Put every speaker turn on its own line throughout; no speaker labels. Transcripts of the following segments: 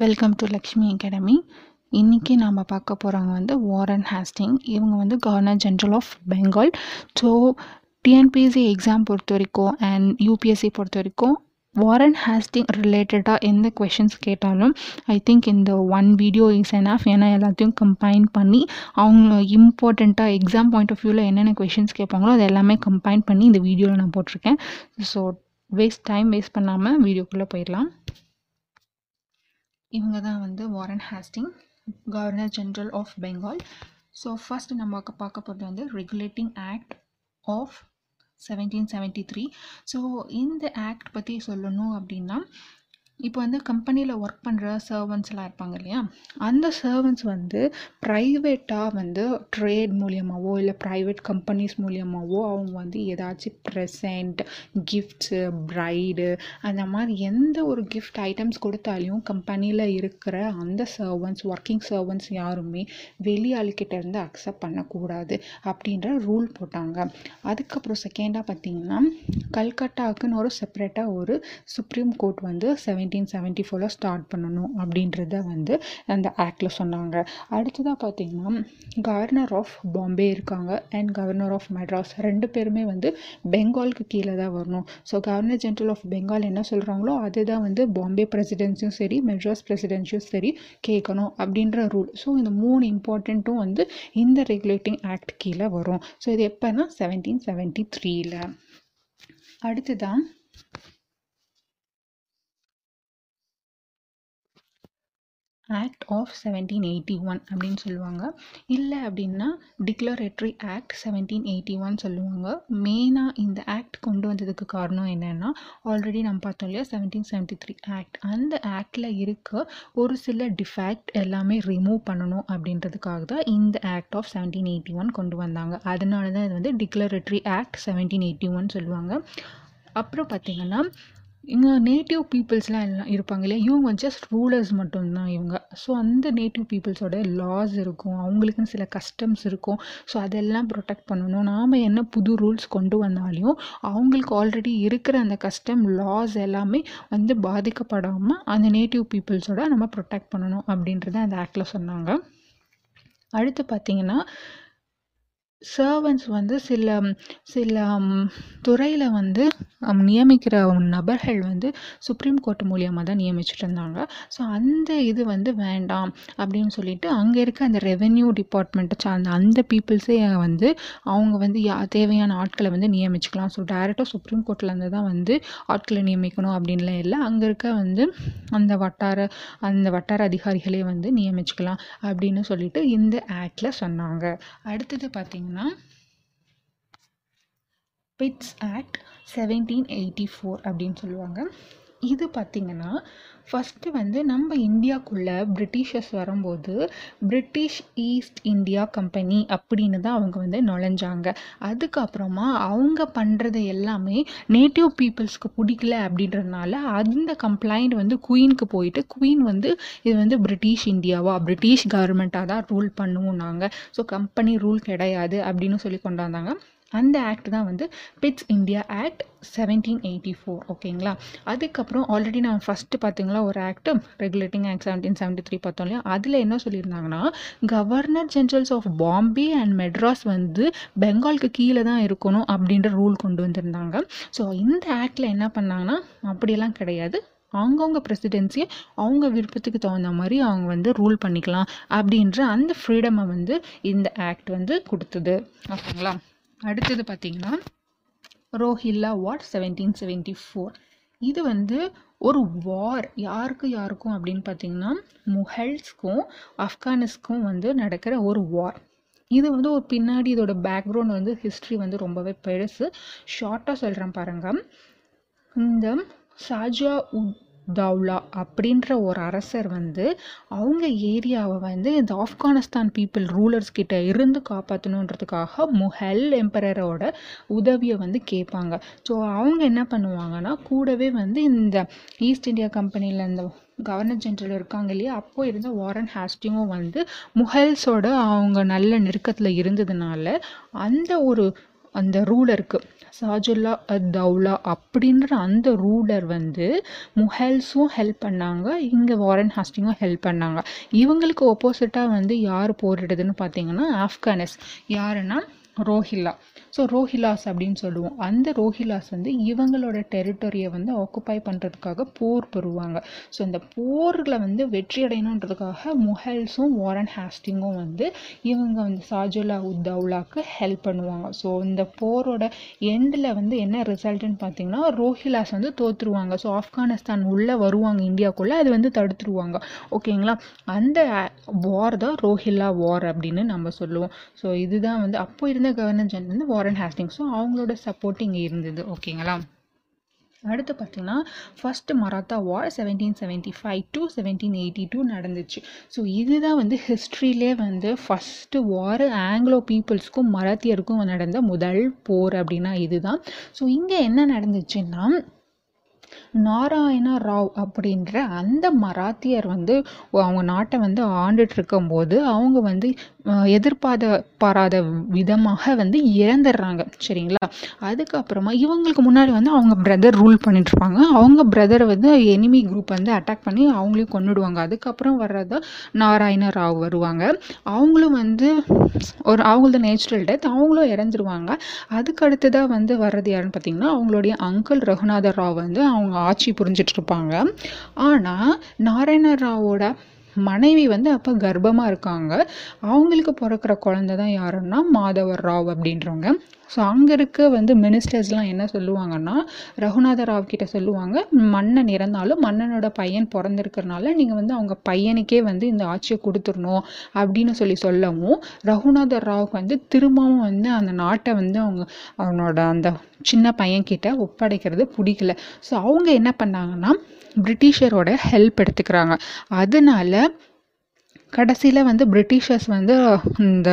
Welcome to Lakshmi academy இன்றைக்கி நாம் பார்க்க போகிறவங்க வந்து வாரன் ஹாஸ்டிங் இவங்க வந்து governor general of Bengal so TNPSC exam பொறுத்த வரைக்கும் அண்ட் யூபிஎஸ்சி பொறுத்த வரைக்கும் வாரன் ஹாஸ்டிங் ரிலேட்டடாக எந்த கொஷின்ஸ் கேட்டாலும் ஐ திங்க் இந்த ஒன் வீடியோ இஸ் எனாஃப் ஏன்னா எல்லாத்தையும் கம்பைன் பண்ணி அவங்க இம்பார்ட்டண்ட்டாக எக்ஸாம் பாயிண்ட் ஆஃப் வியூவில் என்னென்ன கொஷின்ஸ் கேட்பாங்களோ அது எல்லாமே கம்பைன் பண்ணி இந்த வீடியோவில் நான் போட்டிருக்கேன். ஸோ வேஸ்ட் டைம் வேஸ்ட் பண்ணாமல் வீடியோக்குள்ளே போயிடலாம். இவங்க தான் வந்து Warren Hasting governor general of Bengal so first நம்ம பார்க்க போகிறது வந்து regulating act of seventeen seventy three so இந்த ஆக்ட் பற்றி சொல்லணும் அப்படின்னா இப்போ வந்து கம்பெனியில் ஒர்க் பண்ணுற சர்வன்ஸ்லாம் இருப்பாங்க இல்லையா? அந்த சர்வன்ஸ் வந்து ப்ரைவேட்டாக வந்து ட்ரேட் மூலியமாகவோ இல்லை ப்ரைவேட் கம்பெனிஸ் மூலியமாகவோ அவங்க வந்து ஏதாச்சும் ப்ரெசண்ட் கிஃப்ட்ஸு ப்ரைடு அந்த மாதிரி எந்த ஒரு கிஃப்ட் ஐட்டம்ஸ் கொடுத்தாலையும் கம்பெனியில் இருக்கிற அந்த சர்வன்ஸ் ஒர்க்கிங் சர்வன்ஸ் யாருமே வெளியாளுக்கிட்ட இருந்து அக்செப்ட் பண்ணக்கூடாது அப்படின்ற ரூல் போட்டாங்க. அதுக்கப்புறம் செகண்டாக பார்த்தீங்கன்னா கல்கட்டாவுக்குன்னு ஒரு செப்பரேட்டாக ஒரு சுப்ரீம் கோர்ட் வந்து செவன் நைன்டீன் செவன்ட்டி ஃபோரில் ஸ்டார்ட் பண்ணணும் அப்படின்றத வந்து அந்த ஆக்டில் சொன்னாங்க. அடுத்ததாக பார்த்தீங்கன்னா கவர்னர் ஆஃப் பாம்பே இருக்காங்க. அண்ட் கவர்னர் ஆஃப் மெட்ராஸ் ரெண்டு பேருமே வந்து பெங்காலுக்கு கீழே தான் வரணும். So governor general of Bengal என்ன சொல்கிறாங்களோ அதுதான் வந்து பாம்பே பிரசிடென்சியும் சரி மெட்ராஸ் பிரசிடென்சியும் சரி கேட்கணும் அப்படின்ற ரூல் ஸோ இந்த மூணு இம்பார்ட்டண்ட்டும் வந்து இந்த ரெகுலேட்டிங் ஆக்ட் கீழே வரும். ஸோ இது எப்போனா செவன்டீன் செவன்ட்டி த்ரீயில் அடுத்து தான் act of seventeen eighty one அப்படின்னு சொல்லுவாங்க. இல்லை அப்படின்னா declaratory act seventeen eighty one சொல்லுவாங்க. மெயினாக இந்த ஆக்ட் கொண்டு வந்ததுக்கு காரணம் என்னென்னா ஆல்ரெடி நம்ம பார்த்தோம் இல்லையா செவன்டீன் செவன்ட்டி த்ரீ ஆக்ட் அந்த ஆக்டில் இருக்க ஒரு சில டிஃபேக்ட் எல்லாமே ரிமூவ் பண்ணணும் அப்படின்றதுக்காக தான் இந்த act of seventeen eighty one கொண்டு வந்தாங்க. அதனால தான் இது வந்து declaratory act seventeen eighty one சொல்லுவாங்க. அப்புறம் பார்த்திங்கன்னா இங்கே நேட்டிவ் பீப்புள்ஸ்லாம் எல்லாம் இருப்பாங்க இல்லையா? இவங்க ஜஸ்ட் ரூலர்ஸ் மட்டும்தான் இவங்க. ஸோ அந்த நேட்டிவ் பீப்புள்ஸோட லாஸ் இருக்கும். அவங்களுக்குன்னு சில கஸ்டம்ஸ் இருக்கும். ஸோ அதெல்லாம் ப்ரொடெக்ட் பண்ணணும். நாம் என்ன புது ரூல்ஸ் கொண்டு வந்தாலையும் அவங்களுக்கு ஆல்ரெடி இருக்கிற அந்த கஸ்டம் லாஸ் எல்லாமே வந்து பாதிக்கப்படாமல் அந்த நேட்டிவ் பீப்புள்ஸோட நம்ம ப்ரொடெக்ட் பண்ணணும் அப்படின்றத அந்த ஆக்டில் சொன்னாங்க. அடுத்து பார்த்திங்கன்னா சர்வன்ஸ் வந்து சில சில துறையில் வந்து நியமிக்கிற நபர்கள் வந்து சுப்ரீம் கோர்ட் மூலியமாக தான் நியமிச்சுட்டு இருந்தாங்க. ஸோ அந்த இது வந்து வேண்டாம் அப்படின்னு சொல்லிட்டு அங்கே இருக்க அந்த ரெவென்யூ டிபார்ட்மெண்ட்டை சார்ந்த அந்த பீப்புள்ஸே வந்து அவங்க வந்து யா தேவையான ஆட்களை வந்து நியமிச்சுக்கலாம். ஸோ டைரெக்டாக சுப்ரீம் கோர்ட்லேருந்து தான் வந்து ஆட்களை நியமிக்கணும் அப்படின்லாம் இல்லை. அங்கே இருக்க வந்து அந்த வட்டார அந்த வட்டார அதிகாரிகளே வந்து நியமிச்சுக்கலாம் அப்படின்னு சொல்லிட்டு இந்த ஆக்டில் சொன்னாங்க. அடுத்தது பார்த்திங்கன்னா பார்த்தீங்கன்னா Pitt's act seventeen eighty four அப்படின்னு சொல்லுவாங்க. இது பார்த்திங்கன்னா ஃபஸ்ட்டு வந்து நம்ம இந்தியாவுக்குள்ளே பிரிட்டிஷர்ஸ் வரும்போது பிரிட்டிஷ் ஈஸ்ட் இந்தியா கம்பெனி அப்படின்னு தான் அவங்க வந்து நுழைஞ்சாங்க. அதுக்கப்புறமா அவங்க பண்ணுறது எல்லாமே நேட்டிவ் பீப்புள்ஸ்க்கு பிடிக்கல அப்படின்றதுனால அந்த கம்ப்ளைண்ட் வந்து குயினுக்கு போயிட்டு குயின் வந்து இது வந்து பிரிட்டிஷ் இந்தியாவா பிரிட்டிஷ் கவர்மெண்ட்டாக தான் ரூல் பண்ணுவோம் நாங்கள் ஸோ கம்பெனி ரூல் கிடையாது அப்படின்னு சொல்லி கொண்டு வந்தாங்க. அந்த ஆக்ட் தான் வந்து Pitt's India act seventeen eighty four ஓகேங்களா அதுக்கப்புறம் ஆல்ரெடி நான் ஃபஸ்ட்டு பார்த்தீங்களா ஒரு act regulating act seventeen seventy three பார்த்தோம் இல்லையா? அதில் என்ன சொல்லியிருந்தாங்கன்னா governor generals of Bombay and Madras வந்து பெங்காலுக்கு கீழே தான் இருக்கணும் அப்படின்ற ரூல் கொண்டு வந்திருந்தாங்க. ஸோ இந்த ஆக்டில் என்ன பண்ணாங்கன்னா அப்படியெல்லாம் கிடையாது. அவங்கவுங்க பிரசிடென்சியை அவங்க விருப்பத்துக்கு தகுந்த மாதிரி அவங்க வந்து ரூல் பண்ணிக்கலாம் அப்படின்ற அந்த ஃப்ரீடமை வந்து இந்த ஆக்ட் வந்து கொடுத்தது. ஓகேங்களா? அடுத்தது பார்த்திங்கன்னா Rohilla war seventeen seventy four இது வந்து ஒரு வார் யாருக்கு யாருக்கும் அப்படின்னு பார்த்தீங்கன்னா முஹல்ஸ்க்கும் ஆப்கானிஸ்க்கும் வந்து நடக்கிற ஒரு வார் இது வந்து ஒரு பின்னாடி இதோட பேக்ரவுண்ட் வந்து ஹிஸ்ட்ரி வந்து ரொம்பவே பெருசு. ஷார்ட்டாக சொல்கிறேன் பாருங்கள் இந்த ஷாஜா உத் தௌலா அப்படின்ற ஒரு அரசர் வந்து அவங்க ஏரியாவை வந்து இந்த ஆப்கானிஸ்தான் பீப்புள் ரூலர்ஸ் கிட்ட இருந்து காப்பாற்றணுன்றதுக்காக முஹல் எம்பரரோட உதவியை வந்து கேட்பாங்க. ஸோ அவங்க என்ன பண்ணுவாங்கன்னா கூடவே வந்து இந்த ஈஸ்ட் இந்தியா கம்பெனியில் இந்த கவர்னர் ஜென்ரல் இருக்காங்க இல்லையா அப்போ இருந்த வாரன் ஹாஸ்டிங்கும் வந்து முஹல்ஸோட அவங்க நல்ல நெருக்கத்தில் இருந்ததுனால அந்த ஒரு அந்த ரூலருக்கு சாஜுல்லா அத் தௌலா அப்படின்ற அந்த ரூலர் வந்து முஹல்ஸும் ஹெல்ப் பண்ணாங்க இங்கே வாரன் ஹாஸ்டிங்கும் ஹெல்ப் பண்ணாங்க. இவங்களுக்கு ஒப்போசிட்டாக வந்து யார் போரிடுதுன்னு பார்த்தீங்கன்னா ஆப்கானிஸ். யாருன்னா ரோஹில்லா. ஸோ ரோஹிலாஸ் அப்படின்னு சொல்லுவோம். அந்த ரோஹிலாஸ் வந்து இவங்களோட டெரிட்டரியை வந்து ஆக்குப்பை பண்ணுறதுக்காக போர் பெறுவாங்க. ஸோ இந்த போரில் வந்து வெற்றி அடையணுன்றதுக்காக முஹல்ஸும் வாரன் ஹாஸ்டிங்கும் வந்து இவங்க வந்து சாஜுல்லா உத்தவுலாவுக்கு ஹெல்ப் பண்ணுவாங்க. ஸோ இந்த போரோட எண்டில் வந்து என்ன ரிசல்ட்டுன்னு பார்த்தீங்கன்னா ரோஹிலாஸ் வந்து தோற்றுருவாங்க ஸோ ஆப்கானிஸ்தான் உள்ளே வருவாங்க இந்தியாவுக்குள்ளே அது வந்து தடுத்துருவாங்க. ஓகேங்களா அந்த வார் தான் ரோஹில்லா வார் அப்படின்னு நம்ம சொல்லுவோம். ஸோ இதுதான் வந்து அப்போ இருந்த கவர்னர் ஜெனரல் வந்து வாரன் ஹாஸ்டிங் ஸோ அவங்களோட சப்போர்ட் இங்கே இருந்தது. ஓகேங்களா அடுத்து பார்த்தீங்கன்னா first Maratha war seventeen seventy five to seventeen eighty two நடந்துச்சு. ஸோ இதுதான் வந்து ஹிஸ்ட்ரியிலே வந்து ஃபஸ்ட்டு வார் ஆங்கிலோ பீப்புள்ஸ்க்கும் மராத்தியருக்கும் நடந்த முதல் போர் அப்படின்னா இதுதான். ஸோ இங்கே என்ன நடந்துச்சுன்னா நாராயண ராவ் அப்படின்ற அந்த மராத்தியர் வந்து அவங்க நாட்டை வந்து ஆண்டுட்டு இருக்கும்போது அவங்க வந்து எதிர்பார்த்த பாராத விதமாக வந்து இறந்துடுறாங்க. சரிங்களா? அதுக்கப்புறமா இவங்களுக்கு முன்னாடி வந்து அவங்க பிரதர் ரூல் பண்ணிட்டு இருப்பாங்க அவங்க பிரதரை வந்து எனிமி குரூப் வந்து அட்டாக் பண்ணி அவங்களையும் கொன்னுடுவாங்க. அதுக்கப்புறம் வர்றது நாராயண ராவ் வருவாங்க. அவங்களும் வந்து ஒரு அவங்களது நேச்சுரல் டெத் அவங்களும் இறந்துருவாங்க. அதுக்கு அடுத்ததாக வந்து வர்றது யாருன்னு பார்த்தீங்கன்னா அவங்களுடைய அங்கிள் ரகுநாத ராவ் வந்து அவங்க ஆட்சி புரிஞ்சிட்ருப்பாங்க ஆனால் நாராயண ராவோட மனைவி வந்து அப்போ கர்ப்பமாக இருக்காங்க. அவங்களுக்கு பிறக்கிற குழந்தை தான் யாருன்னா மாதவர் ராவ் அப்படின்றவங்க. ஸோ அங்கே இருக்க வந்து மினிஸ்டர்ஸ்லாம் என்ன சொல்லுவாங்கன்னா ரகுநாத ராவ் கிட்ட சொல்லுவாங்க மன்னன் இறந்தாலும் மன்னனோட பையன் பிறந்திருக்கிறனால நீங்கள் வந்து அவங்க பையனுக்கே வந்து இந்த ஆட்சியை கொடுத்துடணும் அப்படின்னு சொல்லி சொல்லவும் ரகுநாத ராவுக்கு வந்து திரும்பவும் வந்து அந்த நாட்டை வந்து அவங்க அவனோட அந்த சின்ன பையன்கிட்ட ஒப்படைக்கிறது பிடிக்கல. ஸோ அவங்க என்ன பண்ணாங்கன்னா பிரிட்டிஷரோட ஹெல்ப் எடுத்துக்கிறாங்க. அதனால கடைசியில் வந்து பிரிட்டிஷர்ஸ் வந்து இந்த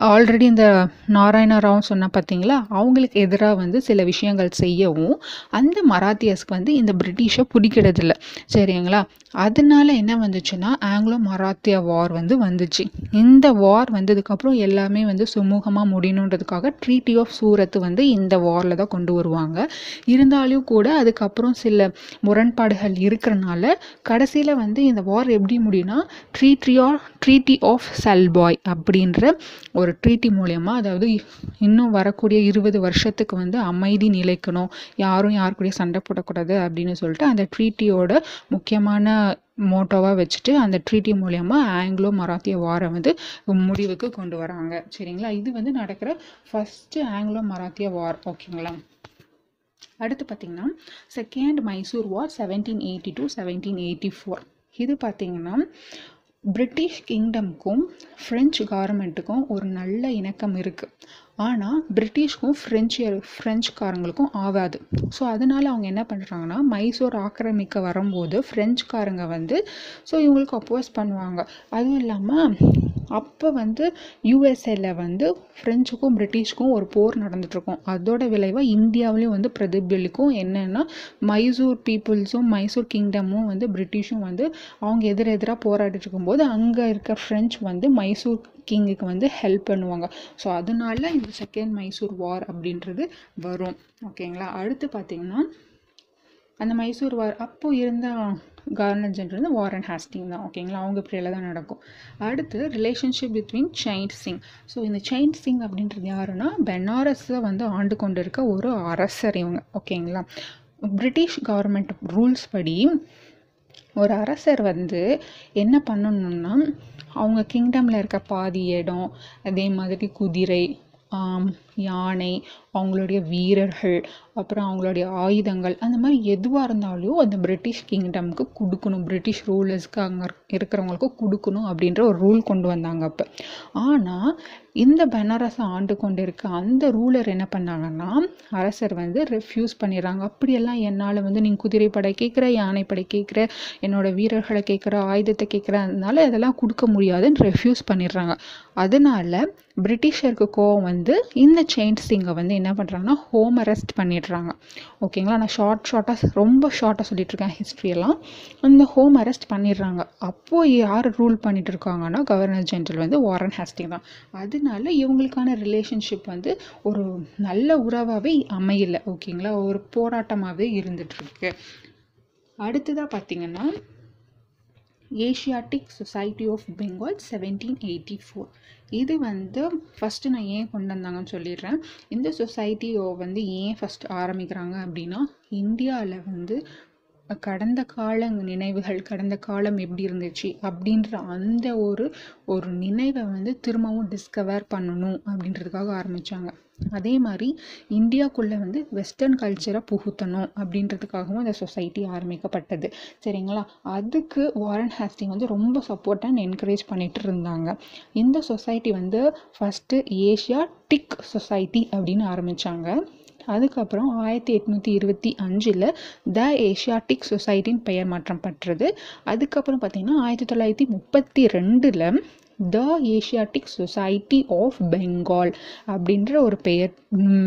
ஆல்ரெடி இந்த நாராயண ராவ் சொன்ன பார்த்தீங்களா அவங்களுக்கு எதிராக வந்து சில விஷயங்கள் செய்யவும் அந்த மராத்தியஸ்க்கு வந்து இந்த பிரிட்டிஷை பிடிக்கிறதில்ல. சரிங்களா? அதனால என்ன வந்துச்சுன்னா ஆங்கிலோ மராத்தியா வார் வந்து வந்துச்சு. இந்த வார் வந்ததுக்கப்புறம் எல்லாமே வந்து சுமூகமாக முடியணுன்றதுக்காக ட்ரீட்டி ஆஃப் சூரத் வந்து இந்த வாரில் தான் கொண்டு வருவாங்க. இருந்தாலும் கூட அதுக்கப்புறம் சில முரண்பாடுகள் இருக்கிறனால கடைசியில் வந்து இந்த வார் எப்படி முடியும்னா treaty or treaty of Salbai அப்படின்ற ஒரு ஒரு ட்ரீட்டி மூலயமா அதாவது இன்னும் வரக்கூடிய இருபது வருஷத்துக்கு வந்து அமைதி நிலைக்கணும். யாரும் யார் கூடயும் சண்டை போடக்கூடாது அப்படின்னு சொல்லிட்டு அந்த ட்ரீட்டியோட முக்கியமான மோட்டோவாக வச்சுட்டு அந்த ட்ரீட்டி மூலயமா ஆங்கிலோ மராத்திய வாரை வந்து முடிவுக்கு கொண்டு வராங்க. சரிங்களா? இது வந்து நடக்கிற ஃபஸ்ட்டு ஆங்கிலோ மராத்திய வார். ஓகேங்களா? அடுத்து பார்த்தீங்கன்னா second Mysore war seventeen eighty two seventeen eighty four இது பார்த்தீங்கன்னா பிரிட்டிஷ் கிங்டம்க்கும் ஃப்ரெஞ்சு கவர்மெண்ட்டுக்கும் ஒரு நல்ல இணக்கம் இருக்குது ஆனால் பிரிட்டிஷ்க்கும் ஃப்ரெஞ்சு ஃப்ரெஞ்சுக்காரங்களுக்கும் ஆகாது. ஸோ அதனால அவங்க என்ன பண்ணுறாங்கன்னா மைசூர் ஆக்கிரமிக்க வரும்போது ஃப்ரெஞ்சுக்காரங்க வந்து ஸோ இவங்களுக்கு அப்போஸ் பண்ணுவாங்க. அதுவும் இல்லாமல் அப்போ வந்து யூஎஸ்ஏல வந்து ஃப்ரெஞ்சுக்கும் பிரிட்டிஷ்க்கும் ஒரு போர் நடந்துட்டுருக்கும். அதோட விளைவாக இந்தியாவிலையும் வந்து பிரதிபலிக்கும். என்னென்னா மைசூர் பீப்புள்ஸும் மைசூர் கிங்டமும் வந்து பிரிட்டிஷும் வந்து அவங்க எதிர் எதிராக போராடிட்டு இருக்கும்போது அங்கே இருக்க ஃப்ரெஞ்ச் வந்து மைசூர் கிங்குக்கு வந்து ஹெல்ப் பண்ணுவாங்க. ஸோ அதனால இந்த செகண்ட் மைசூர் வார் அப்படின்றது வரும். ஓகேங்களா அடுத்து பார்த்திங்கன்னா அந்த மைசூர் வார் அப்போ இருந்த கவர்னர் ஜெனரல் வந்து வாரன் ஹாஸ்டிங் தான் ஓகேங்களா அவங்க பீரியடில் தான் நடக்கும். அடுத்து relationship between Chait Singh so இந்த செயின் சிங் அப்படின்றது யாருன்னா பெனாரஸை வந்து ஆண்டு கொண்டு இருக்க ஒரு அரசர் இவங்க ஓகேங்களா பிரிட்டிஷ் கவர்மெண்ட் ரூல்ஸ் படி ஒரு அரசர் வந்து என்ன பண்ணணும்னா அவங்க கிங்டமில் இருக்க பாதி இடம் அதே மாதிரி குதிரை யானை அவங்களுடைய வீரர்கள் அப்புறம் அவங்களுடைய ஆயுதங்கள் அந்த மாதிரி எதுவாக இருந்தாலும் அந்த பிரிட்டிஷ் கிங்டம்க்கு கொடுக்கணும். பிரிட்டிஷ் ரூலர்ஸ்க்கு அங்கே இருக்கிறவங்களுக்கு கொடுக்கணும் அப்படின்ற ஒரு ரூல் கொண்டு வந்தாங்க அப்போ. ஆனால் இந்த பனாரஸை ஆண்டு கொண்டு இருக்க அந்த ரூலர் என்ன பண்ணாங்கன்னா அரசர் வந்து ரெஃப்யூஸ் பண்ணிடுறாங்க. அப்படியெல்லாம் என்னால் வந்து நீங்கள் குதிரைப்படை கேட்குற யானைப்படை கேட்குற என்னோட வீரர்களை கேட்குற ஆயுதத்தை கேட்குற அதனால இதெல்லாம் கொடுக்க முடியாதுன்னு ரெஃப்யூஸ் பண்ணிடுறாங்க. அதனால பிரிட்டிஷருக்கு கோவம் வந்து இந்த செயின் சிங்கை வந்து என்ன பண்ணுறாங்கன்னா ஹோம் அரெஸ்ட் பண்ணிடுறாங்க. ஓகேங்களா நான் ஷார்ட் ஷார்ட்டாக ரொம்ப ஷார்ட்டாக சொல்லிகிட்ருக்கேன் ஹிஸ்ட்ரியெல்லாம் அந்த ஹோம் அரெஸ்ட் பண்ணிடுறாங்க. அப்போது யார் ரூல் பண்ணிட்டு இருக்காங்கன்னா கவர்னர் ஜென்ரல் வந்து வாரன் ஹாஸ்டிங் தான். அதனால இவங்களுக்கான ரிலேஷன்ஷிப் வந்து ஒரு நல்ல உறவாகவே அமையலை. ஓகேங்களா ஒரு போராட்டமாகவே இருந்துகிட்ருக்கு அடுத்ததாக பார்த்தீங்கன்னா Asiatic society of Bengal seventeen eighty four இது வந்து ஃபஸ்ட்டு நான் ஏன் கொண்டு வந்தாங்கன்னு சொல்லிடுறேன். இந்த சொசைட்டியை வந்து ஏன் ஃபஸ்ட் ஆரம்பிக்கிறாங்க அப்படின்னா இந்தியாவில் வந்து கடந்த கால நினைவுகள் கடந்த காலம் எப்படி இருந்துச்சு? அப்படின்ற அந்த ஒரு ஒரு நினைவை வந்து திரும்பவும் டிஸ்கவர் பண்ணணும் அப்படின்றதுக்காக ஆரம்பித்தாங்க அதே மாதிரி இந்தியாக்குள்ளே வந்து வெஸ்டர்ன் கல்ச்சரை புகுத்தணும் அப்படின்றதுக்காகவும் இந்த சொசைட்டி ஆரம்பிக்கப்பட்டது. சரிங்களா? அதுக்கு வாரன் ஹாஸ்டிங் வந்து ரொம்ப சப்போர்ட் அண்ட் என்கரேஜ் பண்ணிட்டு இருந்தாங்க. இந்த சொசைட்டி வந்து ஃபஸ்ட்டு ஏஷியா டிக் சொசைட்டி அப்படின்னு ஆரம்பித்தாங்க அதுக்கப்புறம் ஆயிரத்தி எட்நூற்றி இருபத்தி அஞ்சில் த ஏஷியாட்டிக் சொசைட்டின்னு பெயர் மாற்றம் பெற்றது. அதுக்கப்புறம் பார்த்திங்கன்னா ஆயிரத்தி தொள்ளாயிரத்தி முப்பத்தி ரெண்டில் the Asiatic society of Bengal அப்படின்ற ஒரு பெயர்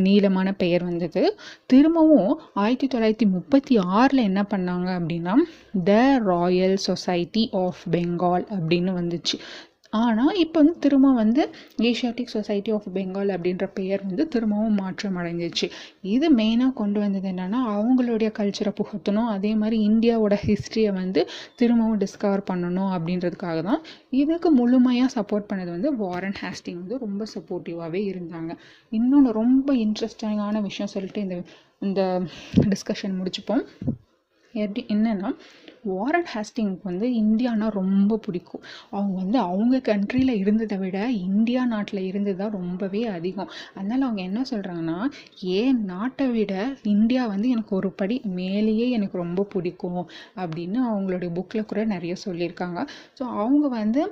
நீளமான பெயர் வந்தது. திரும்பவும் ஆயிரத்தி தொள்ளாயிரத்தி முப்பத்தி ஆறில் என்ன பண்ணாங்க அப்படின்னா the royal society of Bengal அப்படின்னு வந்துச்சு. ஆனால் இப்போ வந்து திரும்ப வந்து ஏஷியாட்டிக் சொசைட்டி ஆஃப் பெங்கால் அப்படின்ற பெயர் வந்து திரும்பவும் மாற்றம் அடைஞ்சிச்சு. இது மெயினாக கொண்டு வந்தது என்னென்னா அவங்களுடைய கல்ச்சரை புகுத்தணும். அதே மாதிரி இந்தியாவோட ஹிஸ்ட்ரியை வந்து திரும்பவும் டிஸ்கவர் பண்ணணும் அப்படின்றதுக்காக தான் இதுக்கு முழுமையாக சப்போர்ட் பண்ணது வந்து வாரன் ஹாஸ்டிங் வந்து ரொம்ப சப்போர்ட்டிவாகவே இருந்தாங்க. இன்னொன்று ரொம்ப இன்ட்ரெஸ்டிங்கான விஷயம் சொல்லிட்டு இந்த இந்த டிஸ்கஷன் முடிச்சுப்போம். எப்படி என்னென்னா வாரன் ஹேஸ்டிங்க்கு வந்து இந்தியானா ரொம்ப பிடிக்கும். அவங்க வந்து அவங்க கண்ட்ரியில் இருந்ததை விட இந்தியா நாட்டில் இருந்தது தான் ரொம்பவே அதிகம். அதனால் அவங்க என்ன சொல்கிறாங்கன்னா ஏன் நாட்டை விட இந்தியா வந்து எனக்கு ஒரு படி மேலேயே எனக்கு ரொம்ப பிடிக்கும் அப்படின்னு அவங்களுடைய புக்கில் கூட நிறைய சொல்லியிருக்காங்க. ஸோ அவங்க வந்து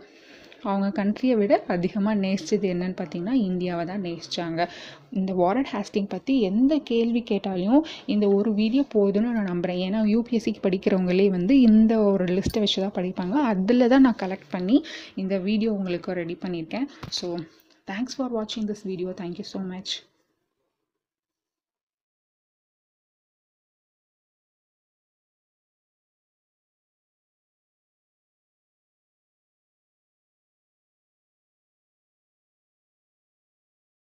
அவங்க கண்ட்ரியை விட அதிகமாக நேசித்தது என்னன்னு பார்த்தீங்கன்னா இந்தியாவை தான் நேசித்தாங்க இந்த வாரன் ஹாஸ்டிங் பற்றி எந்த கேள்வி கேட்டாலும் இந்த ஒரு வீடியோ போதுன்னு நான் நம்புகிறேன் ஏன்னா யூபிஎஸ்சிக்கு படிக்கிறவங்களே வந்து இந்த ஒரு லிஸ்ட்டை வச்சு தான் படிப்பாங்க. அதில் தான் நான் கலெக்ட் பண்ணி இந்த வீடியோ உங்களுக்கு ரெடி பண்ணியிருக்கேன். ஸோ தேங்க்ஸ் ஃபார் வாட்சிங் this video thank you so much